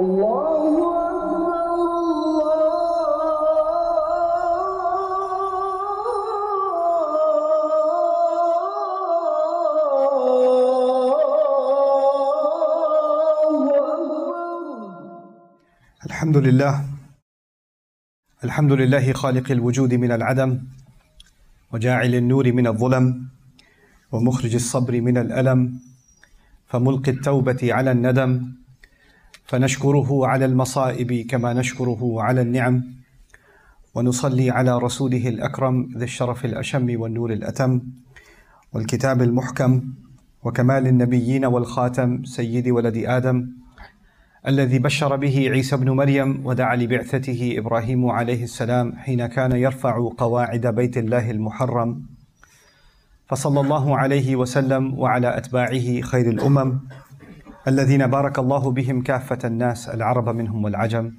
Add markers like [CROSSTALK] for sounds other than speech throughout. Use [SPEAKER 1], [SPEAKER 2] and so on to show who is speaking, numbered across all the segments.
[SPEAKER 1] الله أكبر.
[SPEAKER 2] الحمد لله. الحمد لله خالق الوجود من العدم وجاعل النور من الظلم ومخرج الصبر من الألم فملقي التوبة على الندم فنشكره على المصائب كما نشكره على النعم. ونصلي على رسوله الأكرم ذي الشرف الأشم والنور الأتم والكتاب المحكم وكمال النبيين والخاتم سيد ولد آدم الذي بشر به عيسى ابن مريم ودعا لبعثته إبراهيم عليه السلام حين كان يرفع قواعد بيت الله المحرم. فصلى الله عليه وسلم وعلى أتباعه خير الأمم. الذين بارك الله بهم كافة الناس العرب منهم والعجم.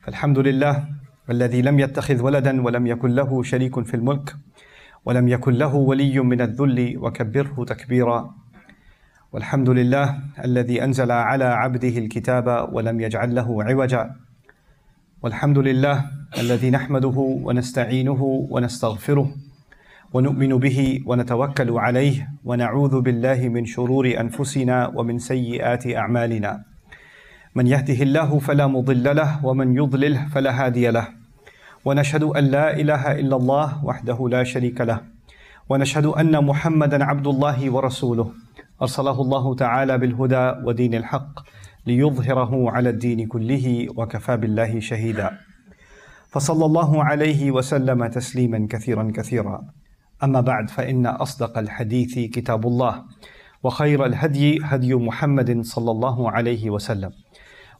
[SPEAKER 2] فالحمد لله الذي لم يتخذ ولدا ولم يكن له شريك في الملك ولم يكن له ولي من الذل وكبره تكبيرا. والحمد لله الذي أنزل على عبده الكتاب ولم يجعل له عوجا. والحمد لله الذي نحمده ونستعينه ونستغفره ونؤمن به ونتوكل عليه ونعوذ بالله من شرور أنفسنا ومن سيئات أعمالنا. من يهده الله فلا مضل له ومن يضلله فلا هادي له. ونشهد أن لا إله إلا الله وحده لا شريك له. ونشهد أن محمدا عبد الله ورسوله. أرسله الله تعالى بالهدى ودين الحق ليظهره على الدين كله وكفى بالله شهيدا. فصلى الله عليه وسلم تسليما كثيرا كثيرا. أما بعد فإن أصدق الحديث كتاب الله وخير الهدي هدي محمد صلى الله عليه وسلم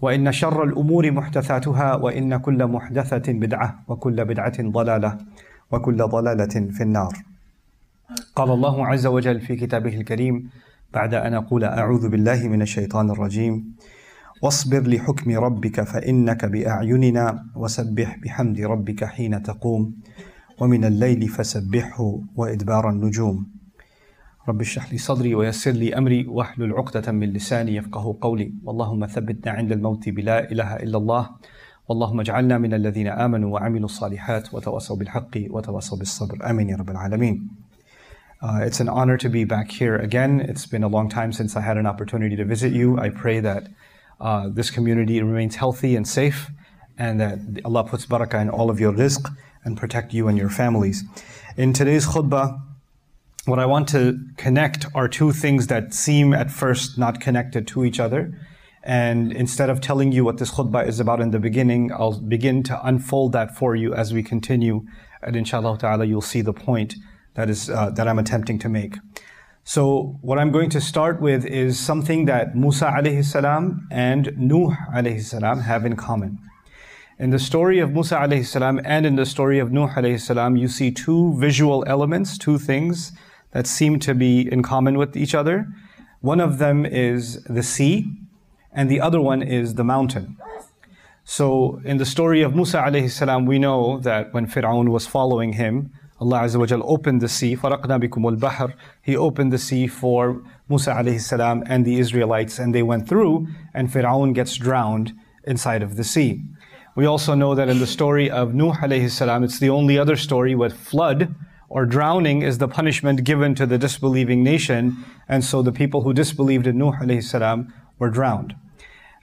[SPEAKER 2] وإن شر الأمور محدثاتها وإن كل محدثة بدعة وكل بدعة ضلالة وكل ضلالة في النار. قال الله عز وجل في كتابه الكريم بعد أن أقول أعوذ بالله من الشيطان الرجيم واصبر لحكم ربك فإنك بأعيننا وسبح بحمد ربك حين تقوم ومن الليل فسبحه وإدبار النجوم. رب اشرح لي صدري ويسر لي أمري واحلل عقدة من لساني يفقه قولي. اللهم ثبتنا عند الموت بلا إله إلا الله. اللهم اجعلنا من الذين آمنوا وعملوا الصالحات وتواصوا بالحق وتواصوا بالصبر. آمين يا رب العالمين. Uh, it's an honor to be back here again. It's been a long time since I had an opportunity to visit you. I pray that uh, this community remains healthy and safe, and that Allah puts barakah in all of your rizq and protect you and your families. In today's khutbah, what I want to connect are two things that seem at first not connected to each other. And instead of telling you what this khutbah is about in the beginning, I'll begin to unfold that for you as we continue. And inshallah ta'ala, you'll see the point that is uh, that I'm attempting to make. So what I'm going to start with is something that Musa alayhi salam and Nuh alayhi salam have in common. In the story of Musa alayhi salam and in the story of Nuh alayhi salam, you see two visual elements, two things that seem to be in common with each other. One of them is the sea, and the other one is the mountain. So in the story of Musa alayhi salam, we know that when Fir'aun was following him, Allah Azza wa Jal opened the sea, فَرَقْنَا بِكُمُ الْبَحْرِ He opened the sea for Musa alayhi salam and the Israelites, and they went through, and Fir'aun gets drowned inside of the sea. We also know that in the story of Nuh alayhi salam, it's the only other story where flood or drowning is the punishment given to the disbelieving nation, and so the people who disbelieved in Nuh alayhi salam were drowned.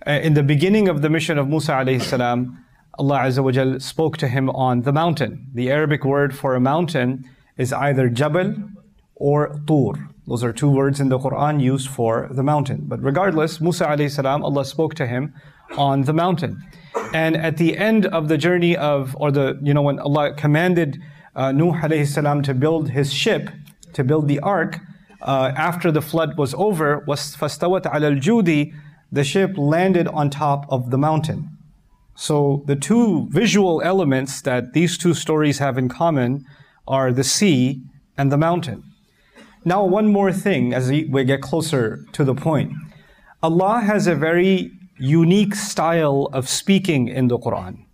[SPEAKER 2] Uh, In the beginning of the mission of Musa alayhi salam, Allah Azza wa Jal spoke to him on the mountain. The Arabic word for a mountain is either Jabal or Tur. Those are two words in the Quran used for the mountain. But regardless, Musa alayhi salam, Allah spoke to him on the mountain. And at the end of the journey of, or the, you know, when Allah commanded uh, Nuh alayhi salam to build his ship, to build the ark, uh, after the flood was over, was fastawat al judi, the ship landed on top of the mountain. So the two visual elements that these two stories have in common are the sea and the mountain. Now, one more thing as we we get closer to the point. Allah has a very unique style of speaking in the Quran.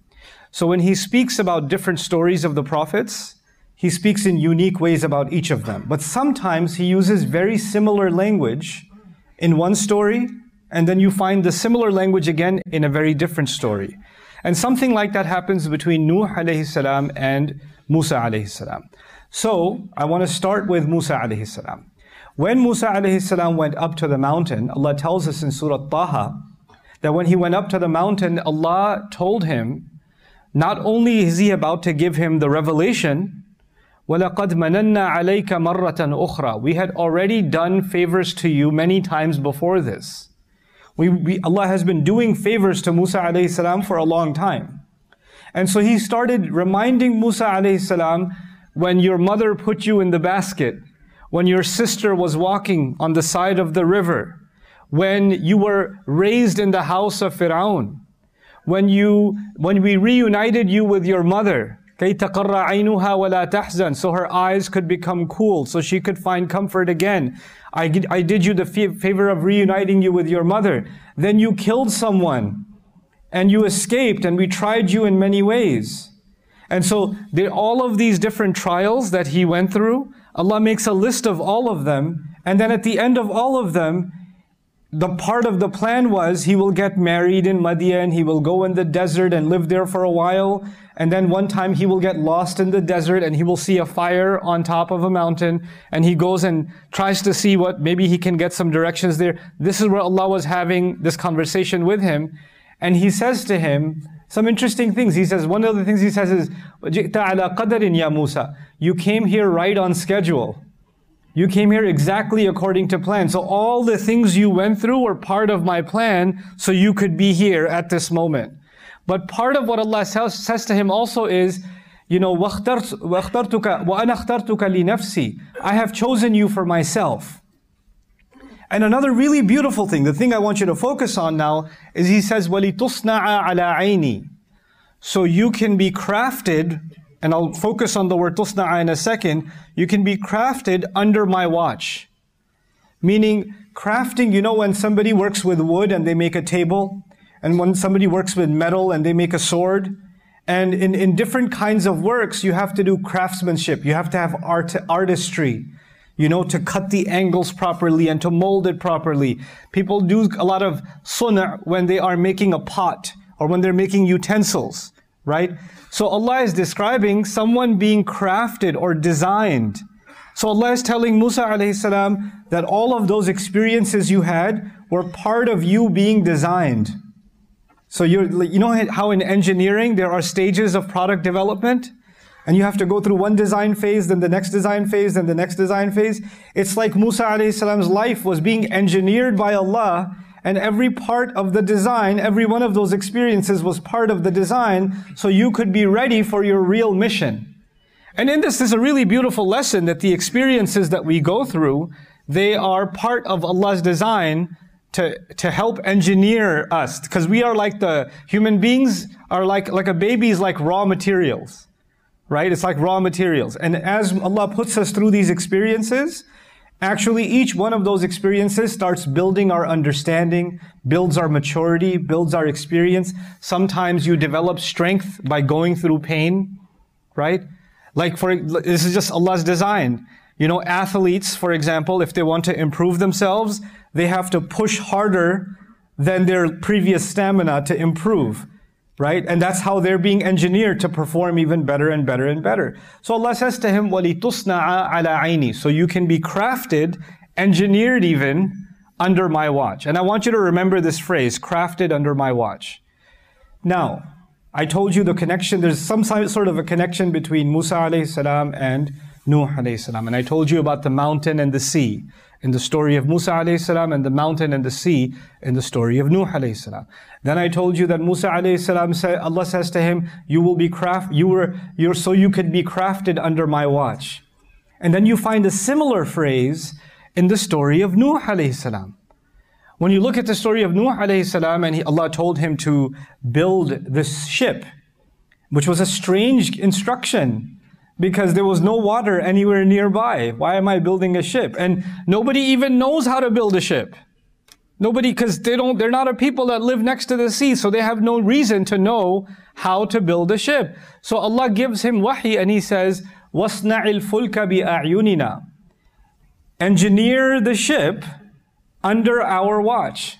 [SPEAKER 2] So when He speaks about different stories of the prophets, He speaks in unique ways about each of them. But sometimes He uses very similar language in one story and then you find the similar language again in a very different story. And something like that happens between Nuh alayhi salam and Musa alayhi salam. So, I want to start with Musa alayhi salam. When Musa alayhi salam went up to the mountain, Allah tells us in Surah Taha that when he went up to the mountain, Allah told him, not only is he about to give him the revelation, وَلَقَدْ مَنَنَّا عَلَيْكَ مَرَّةً أُخْرَى We had already done favors to you many times before this. We, we, Allah has been doing favors to Musa alayhi salam for a long time. And so he started reminding Musa alayhi salam when your mother put you in the basket, when your sister was walking on the side of the river, when you were raised in the house of Fir'aun, when you when we reunited you with your mother, so her eyes could become cool, so she could find comfort again. I, I did you the favor of reuniting you with your mother. Then you killed someone and you escaped, and we tried you in many ways. And so, there, all of these different trials that he went through, Allah makes a list of all of them. And then at the end of all of them, the part of the plan was he will get married in Madian, he will go in the desert and live there for a while, and then one time he will get lost in the desert and he will see a fire on top of a mountain, and he goes and tries to see what, maybe he can get some directions there. This is where Allah was having this conversation with him, and he says to him, some interesting things. He says, one of the things he says is, ya Musa, You came here right on schedule. You came here exactly according to plan. So all the things you went through were part of my plan so you could be here at this moment. But part of what Allah says to him also is, you know, وَأَنَا اخْتَرْتُكَ لِنَفْسِي I have chosen you for myself. And another really beautiful thing, the thing I want you to focus on now, is he says, وَلِتُصْنَعَ عَلَىٰ عَيْنِي So you can be crafted and I'll focus on the word tusna'a in a second, you can be crafted under my watch. Meaning, crafting, you know, when somebody works with wood and they make a table, and when somebody works with metal and they make a sword, and in, in different kinds of works, you have to do craftsmanship. You have to have art, artistry, you know, to cut the angles properly and to mold it properly. People do a lot of san'ah when they are making a pot or when they're making utensils, right? So Allah is describing someone being crafted or designed. So Allah is telling Musa alayhi salam that all of those experiences you had were part of you being designed. So you you know how in engineering there are stages of product development? And you have to go through one design phase, then the next design phase, then the next design phase. It's like Musa alayhi salam's life was being engineered by Allah and every part of the design, every one of those experiences was part of the design so you could be ready for your real mission. And in this is a really beautiful lesson that the experiences that we go through, they are part of Allah's design to, to help engineer us. Because we are like the human beings are like, like a baby is like raw materials. Right? It's like raw materials. And as Allah puts us through these experiences, Actually, each one of those experiences starts building our understanding, builds our maturity, builds our experience. Sometimes you develop strength by going through pain, right? Like for, this is just Allah's design. You know, athletes, for example, if they want to improve themselves, they have to push harder than their previous stamina to improve right? And that's how they're being engineered to perform even better and better and better. So Allah says to him, وَلِتُصْنَعَ عَلَى عَيْنِي So you can be crafted, engineered even, under my watch. And I want you to remember this phrase, crafted under my watch. Now, I told you the connection, there's some sort of a connection between Musa alayhi salam and Nuh alayhi salam. And I told you about the mountain and the sea in the story of Musa alayhi and the mountain and the sea in the story of Nuh alayhi. Then I told you that Musa alayhi said, Allah says to him, you will be craft, you were, you're so you could be crafted under my watch. And then you find a similar phrase in the story of Nuh alayhi. When you look at the story of Nuh alayhi and he, Allah told him to build this ship, which was a strange instruction because there was no water anywhere nearby. Why am I building a ship? And nobody even knows how to build a ship. Nobody, because they don't, they're not a people that live next to the sea, so they have no reason to know how to build a ship. So Allah gives him wahi and He says, وَاصْنَعِ الْفُلْكَ بِأَعْيُنِنَا Engineer the ship under our watch.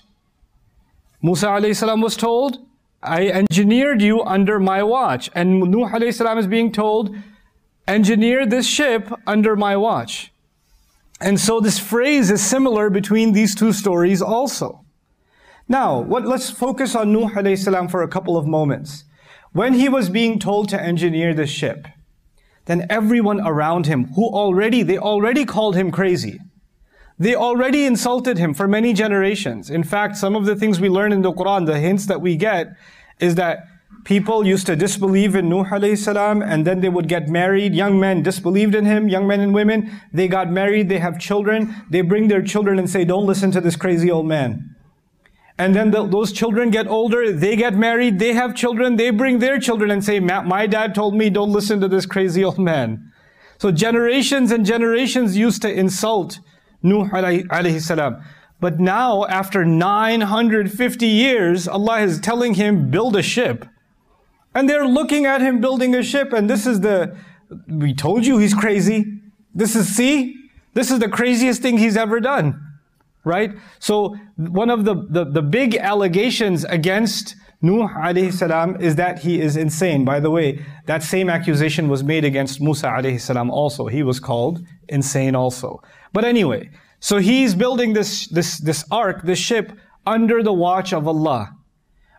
[SPEAKER 3] Musa alayhi salam was told, I engineered you under my watch. And Nuh alayhi salam is being told, engineer this ship under my watch. And so this phrase is similar between these two stories also. Now, what, let's focus on Nuh salam for a couple of moments. When he was being told to engineer the ship, then everyone around him who already, they already called him crazy. They already insulted him for many generations. In fact, some of the things we learn in the Quran, the hints that we get, is that people used to disbelieve in Nuh alayhi salam and then they would get married. Young men disbelieved in him, young men and women. They got married, they have children. They bring their children and say, don't listen to this crazy old man. And then the, those children get older, they get married, they have children, they bring their children and say, my dad told me don't listen to this crazy old man. So generations and generations used to insult Nuh alayhi salam. But now, after 950 years, Allah is telling him, build a ship. And they're looking at him building a ship, and this is the, we told you he's crazy. This is, see, this is the craziest thing he's ever done. Right? So, one of the, the, the big allegations against Nuh alayhi salam is that he is insane. By the way, that same accusation was made against Musa alayhi salam also. He was called insane also. But anyway, so he's building this, this, this ark, this ship, under the watch of Allah.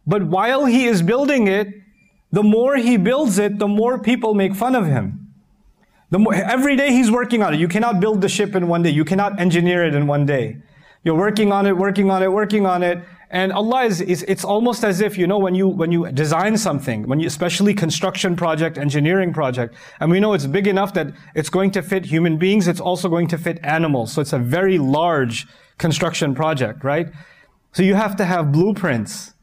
[SPEAKER 3] But while he is building it, the more he builds it, the more people make fun of him. The more, every day he's working on it. You cannot build the ship in one day. You cannot engineer it in one day. You're working on it, working on it, working on it. And Allah is, is, it's almost as if, you know, when you, when you design something, when you, especially construction project, engineering project, and we know it's big enough that it's going to fit human beings, it's also going to fit animals. So it's a very large construction project, right? So you have to have blueprints,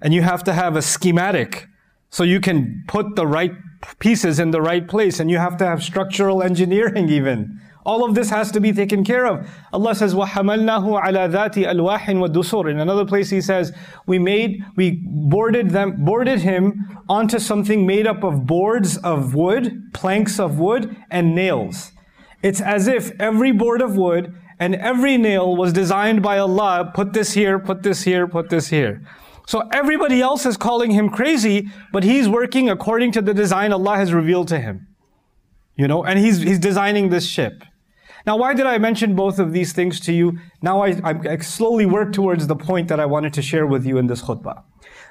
[SPEAKER 3] and you have to have a schematic, so you can put the right pieces in the right place, and you have to have structural engineering [LAUGHS] even. All of this has to be taken care of. Allah says, وَحَمَلْنَاهُ عَلَى ذَاتِ أَلْوَاحٍ وَدُسُورٍ In another place He says, we made, we boarded them, boarded him onto something made up of boards of wood, planks of wood, and nails. It's as if every board of wood and every nail was designed by Allah, put this here, put this here, put this here. So everybody else is calling him crazy, but he's working according to the design Allah has revealed to him. You know, and he's, he's designing this ship. Now, why did I mention both of these things to you? Now I, I slowly work towards the point that I wanted to share with you in this khutbah.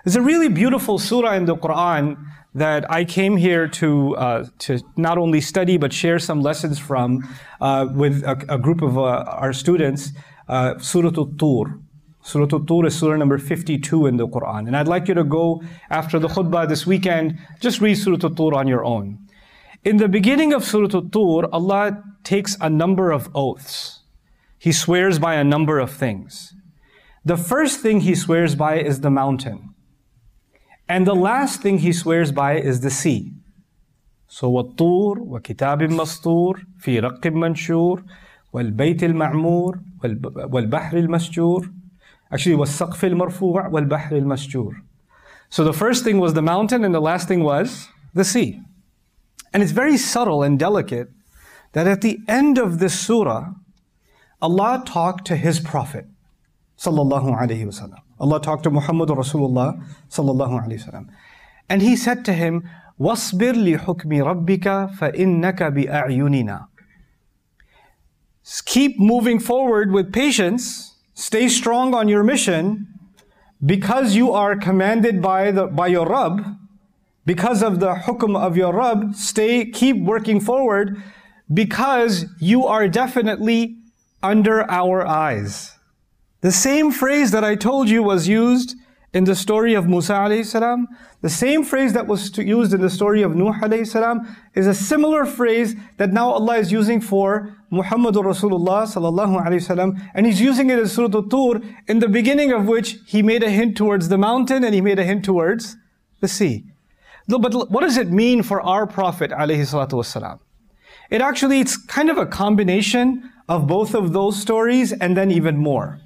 [SPEAKER 3] There's a really beautiful surah in the Quran that I came here to uh, to not only study but share some lessons from uh, with a, a, group of uh, our students. Uh, surah Al-Tur. Surah Al-Tur is surah number 52 in the Quran. And I'd like you to go after the khutbah this weekend, just read Surah Al-Tur on your own. In the beginning of Surah Al-Tur, Allah takes a number of oaths. He swears by a number of things. The first thing he swears by is the mountain. And the last thing he swears by is the sea. So والطور وكتاب مسطور في رق منشور والبيت المعمور والبحر المسجور Actually, was saqf al-marfu' wal-bahr. So the first thing was the mountain and the last thing was the sea. And it's very subtle and delicate that at the end of this surah, Allah talked to His Prophet, sallallahu alaihi wasallam. Allah talked to Muhammad Rasulullah, sallallahu alaihi wasallam, and He said to him, "وَاصْبِرْ لِحُكْمِ رَبِّكَ فَإِنَّكَ بِأَعْيُنِنَا." a'yunina." Keep moving forward with patience Stay strong on your mission, because you are commanded by the by your Rabb because of the hukum of your Rabb, stay, keep working forward because you are definitely under our eyes. The same phrase that I told you was used in the story of Musa alayhi salam, the same phrase that was used in the story of Nuh alayhi salam is a similar phrase that now Allah is using for Muhammadur Rasulullah sallallahu alayhi salam, and He's using it in Surah Al-Tur, in the beginning of which He made a hint towards the mountain and He made a hint towards the sea. But what does it mean for our Prophet alayhi It actually, it's kind of a combination of both of those stories and then even more.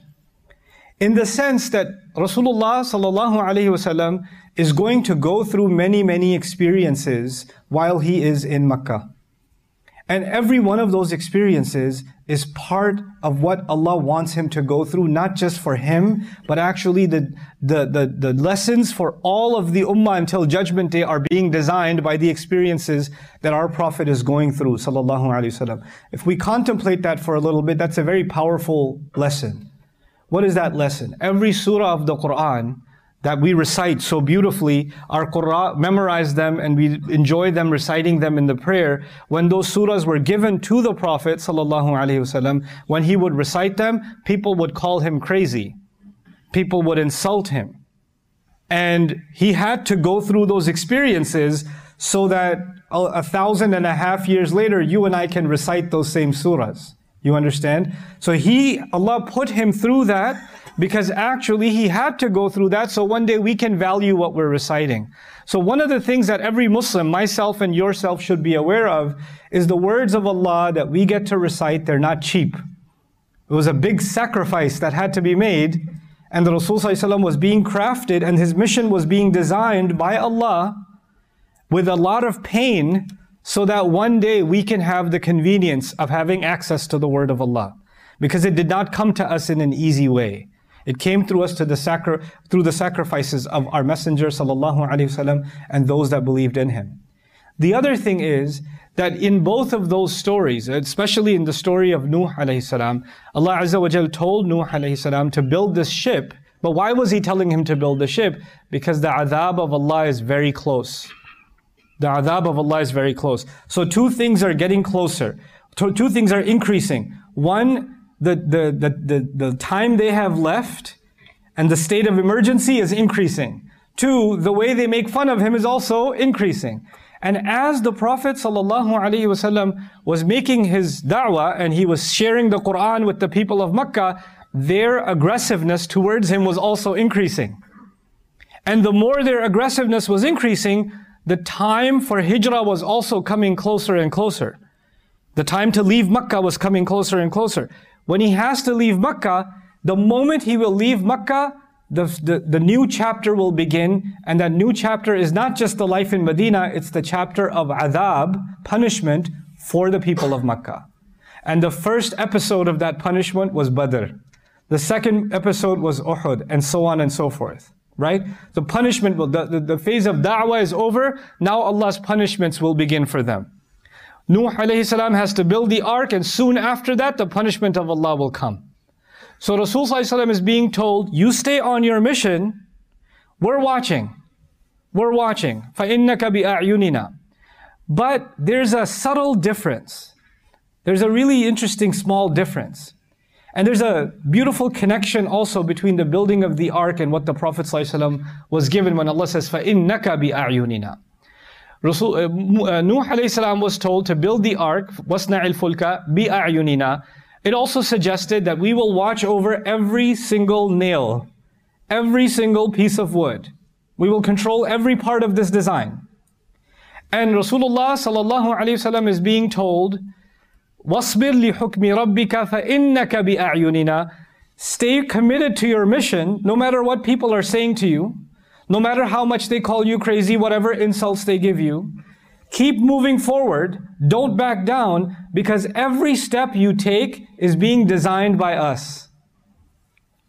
[SPEAKER 3] In the sense that Rasulullah sallallahu alaihi wasallam is going to go through many, many experiences while he is in Makkah.
[SPEAKER 2] And every one of those experiences is part of what Allah wants him to go through, not just for him, but actually the, the, the, the lessons for all of the ummah until judgment day are being designed by the experiences that our Prophet is going through, sallallahu wasallam. If we contemplate that for a little bit, that's a very powerful lesson. What is that lesson? Every surah of the Quran that we recite so beautifully, our Qur'an, memorize them and we enjoy them reciting them in the prayer. When those surahs were given to the Prophet wasallam, when he would recite them, people would call him crazy. People would insult him. And he had to go through those experiences so that a, a thousand and a half years later, you and I can recite those same surahs. You understand? So he, Allah put him through that because actually he had to go through that so one day we can value what we're reciting. So one of the things that every Muslim, myself and yourself should be aware of is the words of Allah that we get to recite, they're not cheap. It was a big sacrifice that had to be made and the Rasul was being crafted and his mission was being designed by Allah with a lot of pain so that one day we can have the convenience of having access to the word of Allah. Because it did not come to us in an easy way. It came through us to the sacri- through the sacrifices of our Messenger sallallahu alaihi wasallam and those that believed in him. The other thing is that in both of those stories, especially in the story of Nuh alayhi salam, Allah Azza wa Jal told Nuh alayhi salam to build this ship. But why was He telling him to build the ship? Because the adab of Allah is very close. The adhab of Allah is very close. So two things are getting closer. Two things are increasing. One, the, the, the, the, the time they have left and the state of emergency is increasing. Two, the way they make fun of him is also increasing. And as the Prophet ﷺ was making his da'wah and he was sharing the Quran with the people of Makkah, their aggressiveness towards him was also increasing. And the more their aggressiveness was increasing, the time for hijrah was also coming closer and closer. The time to leave Makkah was coming closer and closer. When he has to leave Makkah, the moment he will leave Makkah, the, the, the new chapter will begin. And that new chapter is not just the life in Medina, it's the chapter of adhab, punishment for the people of Makkah. And the first episode of that punishment was Badr. The second episode was Uhud, and so on and so forth Right? The punishment, will, the, the, the phase of da'wah is over. Now Allah's punishments will begin for them. Nuh alayhi salam has to build the ark and soon after that the punishment of Allah will come. So Rasul is being told, you stay on your mission, we're watching. We're watching. فَإِنَّكَ بِأَعْيُنِنَا But there's a subtle difference. There's a really interesting small difference. And there's a beautiful connection also between the building of the ark and what the Prophet ﷺ was given when Allah says, فَإِنَّكَ بِأَعْيُنِنَا Rasul, uh, uh, Nuh alayhi was told to build the ark, وَاسْنَعِ الْفُلْكَ بِأَعْيُنِنَا It also suggested that we will watch over every single nail, every single piece of wood. We will control every part of this design. And Rasulullah sallallahu alayhi wasallam is being told, وَاصْبِرْ لِحُكْمِ رَبِّكَ فَإِنَّكَ بِأَعْيُنِنَا Stay committed to your mission, no matter what people are saying to you. No matter how much they call you crazy, whatever insults they give you, keep moving forward. Don't back down because every step you take is being designed by us.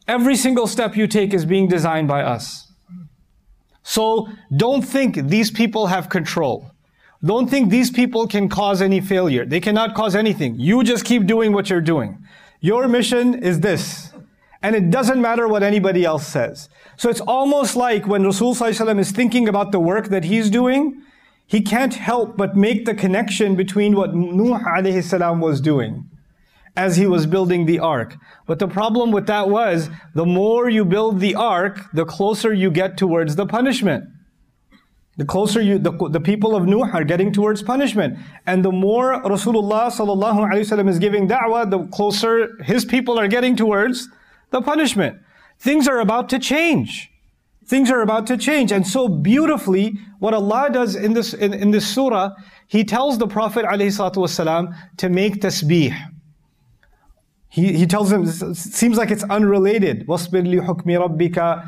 [SPEAKER 2] Every single step you take is being designed by us. So don't think these people have control. Don't think these people can cause any failure. They cannot cause anything. You just keep doing what you're doing. Your mission is this. And it doesn't matter what anybody else says. So it's almost like when Rasul is thinking about the work that he's doing, he can't help but make the connection between what Nuh was doing as he was building the ark. But the problem with that was, the more you build the ark, the closer you get towards the punishment. The closer you, the, the people of Nuh are getting towards punishment. And the more Rasulullah sallallahu alayhi wasallam is giving da'wah, the closer his people are getting towards the punishment. Things are about to change. Things are about to change. And so beautifully, what Allah does in this, in, in this surah, He tells the Prophet ﷺ to make tasbih. He, he tells him, it seems like it's unrelated. وَاصْبِرْ لِحُكْمِ رَبِّكَ
[SPEAKER 3] uh,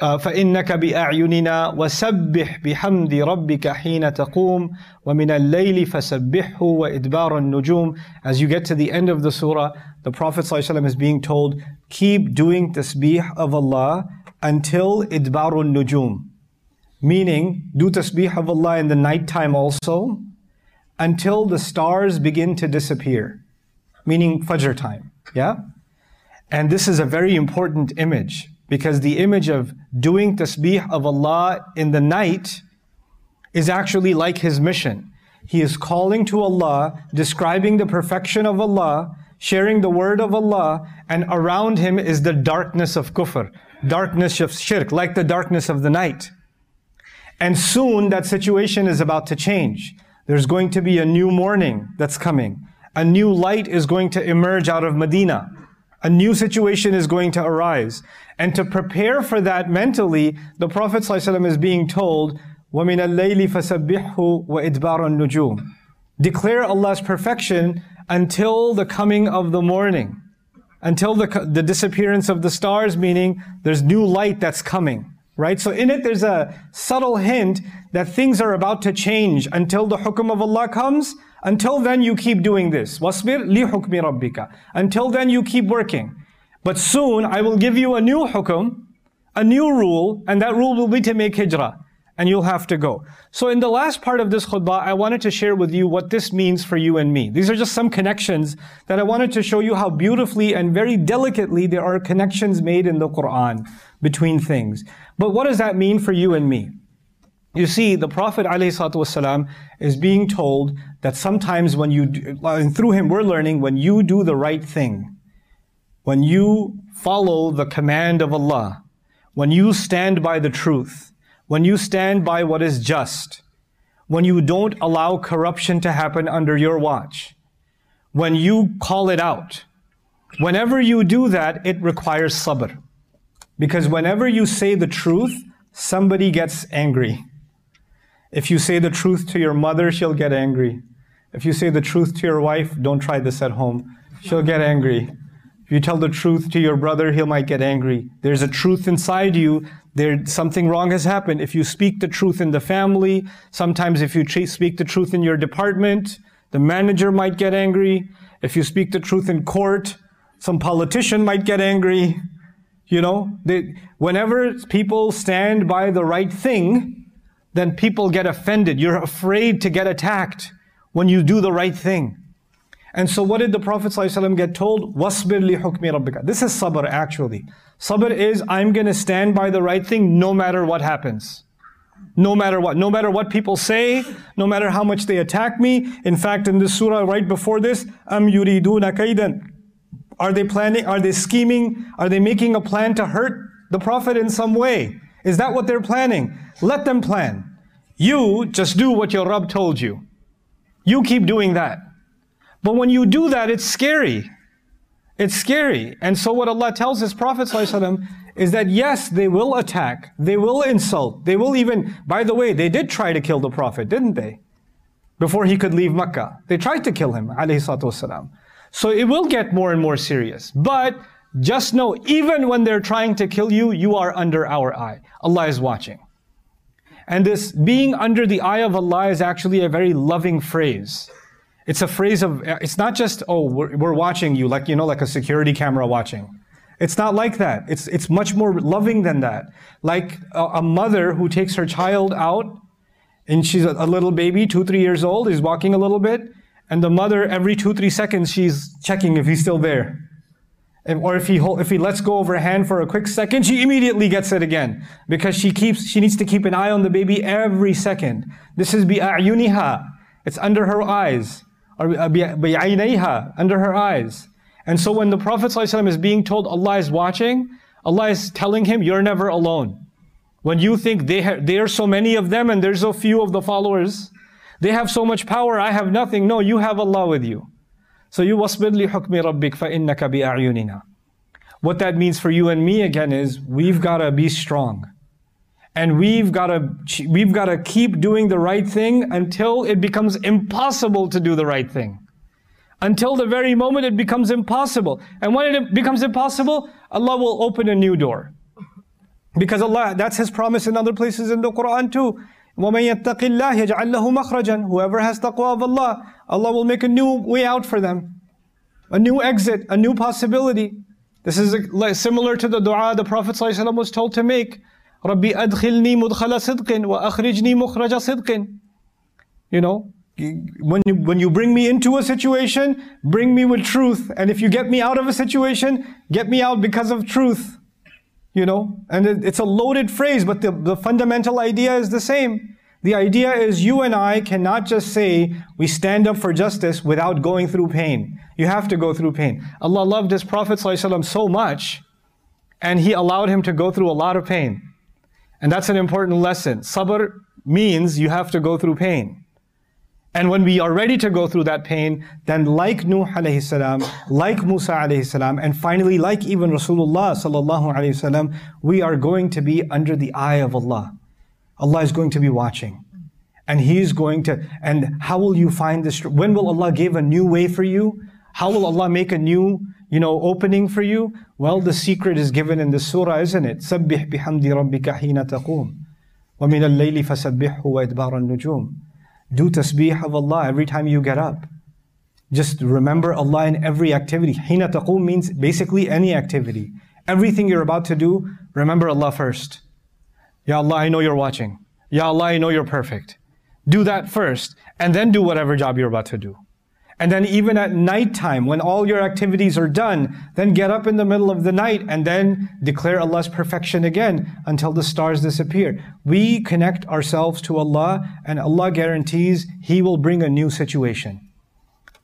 [SPEAKER 3] فإنك بأعيننا وسبح بحمد ربك حين تقوم ومن الليل فسبحه وإدبار النجوم As you get to the end of the surah, the Prophet ﷺ is being told, keep doing tasbih of Allah until إدبار النجوم. Meaning, do tasbih of Allah in the night time also, until the stars begin to disappear. Meaning Fajr time. Yeah? And this is a very important image because the image of doing tasbih of Allah in the night is actually like his mission. He is calling to Allah, describing the perfection of Allah, sharing the word of Allah, and around him is the darkness of kufr, darkness of shirk, like the darkness of the night. And soon that situation is about to change. There's going to be a new morning that's coming. A new light is going to emerge out of Medina. A new situation is going to arise. And to prepare for that mentally, the Prophet ﷺ is being told, وَمِنَ اللَّيْلِ فَسَبِّحْهُ وَإِدْبَارَ النُّجُومِ Declare Allah's perfection until the coming of the morning. Until the, the disappearance of the stars, meaning there's new light that's coming. Right? So in it, there's a subtle hint that things are about to change until the hukum of Allah comes. until then, you keep doing this. Wasbir لِحُكْمِ رَبِّكَ Until then, you keep working. But soon, I will give you a new hukum, a new rule, and that rule will be to make hijrah. And you'll have to go. So in the last part of this khutbah, I wanted to share with you what this means for you and me. These are just some connections that I wanted to show you how beautifully and very delicately there are connections made in the Quran between things. But what does that mean for you and me? You see, the Prophet ﷺ is being told that sometimes when you, do, uh, and through him we're learning, when you do the right thing, when you follow the command of Allah, when you stand by the truth, when you stand by what is just, when you don't allow corruption to happen under your watch, when you call it out, whenever you do that, it requires sabr. Because whenever you say the truth, somebody gets angry. If you say the truth to your mother, she'll get angry. If you say the truth to your wife, don't try this at home. She'll get angry. If you tell the truth to your brother, he might get angry. There's a truth inside you. There, something wrong has happened. If you speak the truth in the family, sometimes if you speak the truth in your department, the manager might get angry. If you speak the truth in court, some politician might get angry. You know, they, whenever people stand by the right thing, then people get offended. You're afraid to get attacked when you do the right thing. And so what did the Prophet ﷺ get told? وَاصْبِرْ لِحُكْمِ رَبِّكَ This is sabr actually. Sabr is, I'm going to stand by the right thing no matter what happens. No matter what. No matter what people say, no matter how much they attack me. In fact, in this surah right before this, أَمْ يُرِيدُونَ كَيْدًا Are they planning, are they scheming, are they making a plan to hurt the Prophet in some way? Is that what they're planning? Let them plan. You just do what your Rabb told you. You keep doing that. But when you do that, it's scary. It's scary. And so what Allah tells His Prophet is that yes, they will attack, they will insult, they will even, by the way, they did try to kill the Prophet, didn't they? Before he could leave Mecca. They tried to kill him, alayhi So it will get more and more serious. But just know, even when they're trying to kill you, you are under our eye. Allah is watching. And this being under the eye of Allah is actually a very loving phrase. It's a phrase of, it's not just, oh, we're, we're watching you, like, you know, like a security camera watching. It's not like that. It's, it's much more loving than that. Like a, a mother who takes her child out and she's a, a little baby, two, three years old, is walking a little bit, and the mother, every two, three seconds, she's checking if he's still there or if he if he lets go of her hand for a quick second, she immediately gets it again because she keeps she needs to keep an eye on the baby every second. This is bi'ayuniha. It's under her eyes or uh, bi'aynayha, under her eyes. And so when the Prophet ﷺ is being told Allah is watching, Allah is telling him you're never alone. When you think they ha- there are so many of them and there's so few of the followers, they have so much power, I have nothing. No, you have Allah with you. So you wasbir li hukmi rabbik fa innaka bi a'yunina. What that means for you and me again is we've got to be strong. And we've got to we've got to keep doing the right thing until it becomes impossible to do the right thing. Until the very moment it becomes impossible. And when it becomes impossible, Allah will open a new door.
[SPEAKER 2] Because Allah, that's His promise in other places in the Quran too. وَمَن يَتَّقِ اللَّهِ يَجْعَلْ لَهُ مَخْرَجًا Whoever has taqwa of Allah, Allah will make a new way out for them. A new exit, a new possibility. This is like similar to the dua the Prophet ﷺ was told to make. رَبِّ أَدْخِلْنِي مُدْخَلَ صِدْقٍ وَأَخْرِجْنِي مُخْرَجَ صِدْقٍ You know, when you, when you bring me into a situation, bring me with truth. And if you get me out of a situation, get me out because of truth. You know, and it, it's a loaded phrase, but the, the fundamental idea is the same. The idea is you and I cannot just say we stand up for justice without going through pain. You have to go through pain. Allah loved His Prophet ﷺ so much, and He allowed him to go through a lot of pain. And that's an important lesson. Sabr means you have to go through pain. And when we are ready to go through that pain, then like Nuh alayhi salam, like Musa alayhi salam, and finally like even Rasulullah sallallahu alayhi salam, we are going to be under the eye of Allah. Allah is going to be watching. And He's going to, and how will you find this? When will Allah give a new way for you? How will Allah make a new, you know, opening for you? Well, the secret is given in the surah, isn't it? سَبِّحْ بِحَمْدِ رَبِّكَ حِينَ تَقُومُ وَمِنَ اللَّيْلِ فَسَبِّحْهُ وَإِدْبَارَ النُّجُومِ do tasbih of Allah every time you get up. Just remember Allah in every activity. Hina taqum means basically any activity. Everything you're about to do, remember Allah first. Ya Allah, I know you're watching. Ya Allah, I know you're perfect. Do that first, and then do whatever job you're about to do. And then even at nighttime, when all your activities are done, then get up in the middle of the night and then declare Allah's perfection again until the stars disappear. We connect ourselves to Allah and Allah guarantees He will bring a new situation.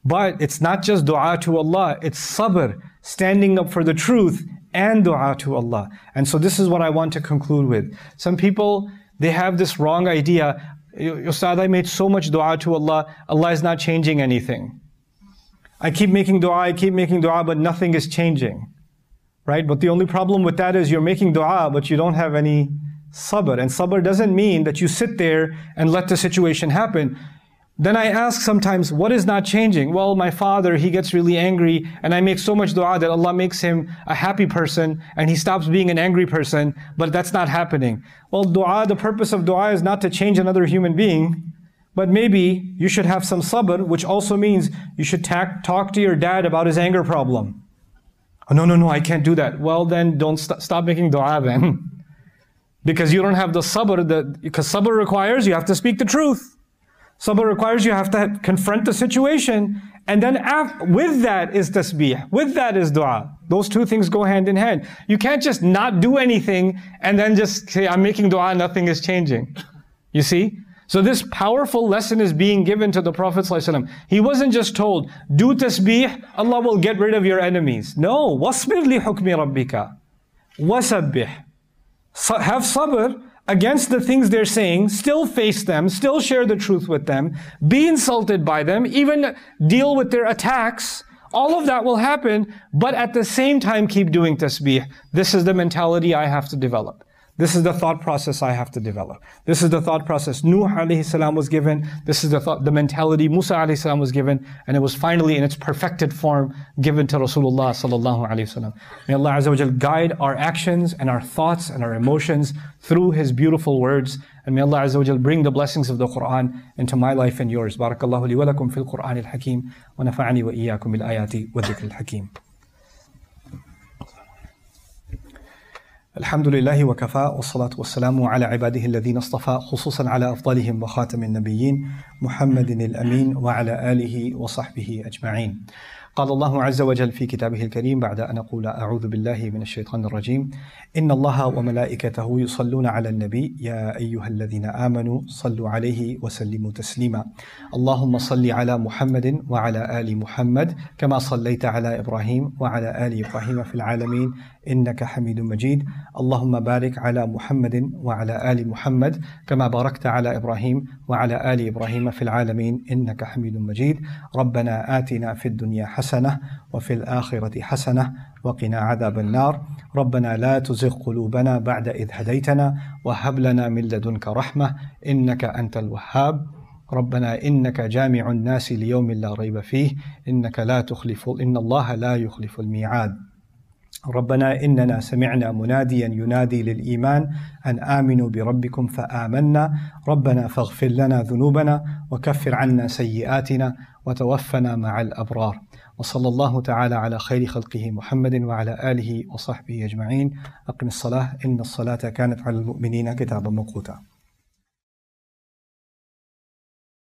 [SPEAKER 2] But it's not just dua to Allah, it's sabr, standing up for the truth and dua to Allah. And so this is what I want to conclude with. Some people, they have this wrong idea. Ustad, I made so much dua to Allah, Allah is not changing anything. I keep making dua, I keep making dua, but nothing is changing. Right? But the only problem with that is you're making dua, but you don't have any sabr. And sabr doesn't mean that you sit there and let the situation happen. Then I ask sometimes, what is not changing? Well, my father, he gets really angry, and I make so much dua that Allah makes him a happy person, and he stops being an angry person, but that's not happening. Well, dua, the purpose of dua is not to change another human being. But maybe you should have some sabr, which also means you should ta- talk to your dad about his anger problem. Oh, no, no, no, I can't do that. Well, then don't st- stop making dua then. [LAUGHS] because you don't have the sabr, that, because sabr requires you have to speak the truth. Sabr requires you have to confront the situation. And then af- with that is tasbih. With that is dua. Those two things go hand in hand. You can't just not do anything and then just say, I'm making dua, nothing is changing. You see? So this powerful lesson is being given to the Prophet ﷺ. He wasn't just told, do tasbih, Allah will get rid of your enemies. No, wasbir li hukmi rabbika. Wasabbih. Have sabr against the things they're saying, still face them, still share the truth with them, be insulted by them, even deal with their attacks. All of that will happen, but at the same time keep doing tasbih. This is the mentality I have to develop. This is the thought process I have to develop. This is the thought process Nuh alayhi salam was given. This is the thought, the mentality Musa alayhi salam was given. And it was finally in its perfected form given to Rasulullah sallallahu alayhi wasallam. May Allah Azza wa guide our actions and our thoughts and our emotions through His beautiful words. And may Allah Azza wa bring the blessings of the Quran into my life and yours. Barakallahu li wa lakum fil Quran al-Hakim. Wa nafa'ani wa iyyakum bil ayati wa dhikr al-Hakim. الحمد لله وكفى والصلاة والسلام على عباده الذين اصطفى خصوصا على أفضلهم وخاتم النبيين محمد الأمين وعلى آله وصحبه أجمعين. قال الله عز وجل في كتابه الكريم بعد أن أقول أعوذ بالله من الشيطان الرجيم. إن الله وملائكته يصلون على النبي. يا أيها الذين آمنوا صلوا عليه وسلموا تسليما. اللهم صل على محمد وعلى آل محمد كما صليت على إبراهيم وعلى آل إبراهيم في العالمين. إنك حميد مجيد. اللهم بارك على محمد وعلى آل محمد كما باركت على إبراهيم وعلى آل إبراهيم في العالمين. إنك حميد مجيد. ربنا آتنا في الدنيا حسنة وفي الآخرة حسنة وقنا عذاب النار. ربنا لا تزغ قلوبنا بعد إذ هديتنا وهب لنا من لدنك رحمة إنك أنت الوهاب. ربنا إنك جامع الناس ليوم لا ريب فيه. إنك لا تخلف إن الله لا يخلف الميعاد. ربنا إننا سمعنا مناديا ينادي للإيمان أن آمنوا بربكم فآمنا. ربنا فاغفر لنا ذنوبنا وكفر عنا سيئاتنا وتوفنا مع الأبرار. وصلى الله تعالى على خير خلقه محمد وعلى آله وصحبه أجمعين. أقم الصلاة إن الصلاة كانت على المؤمنين كتابا موقوتا.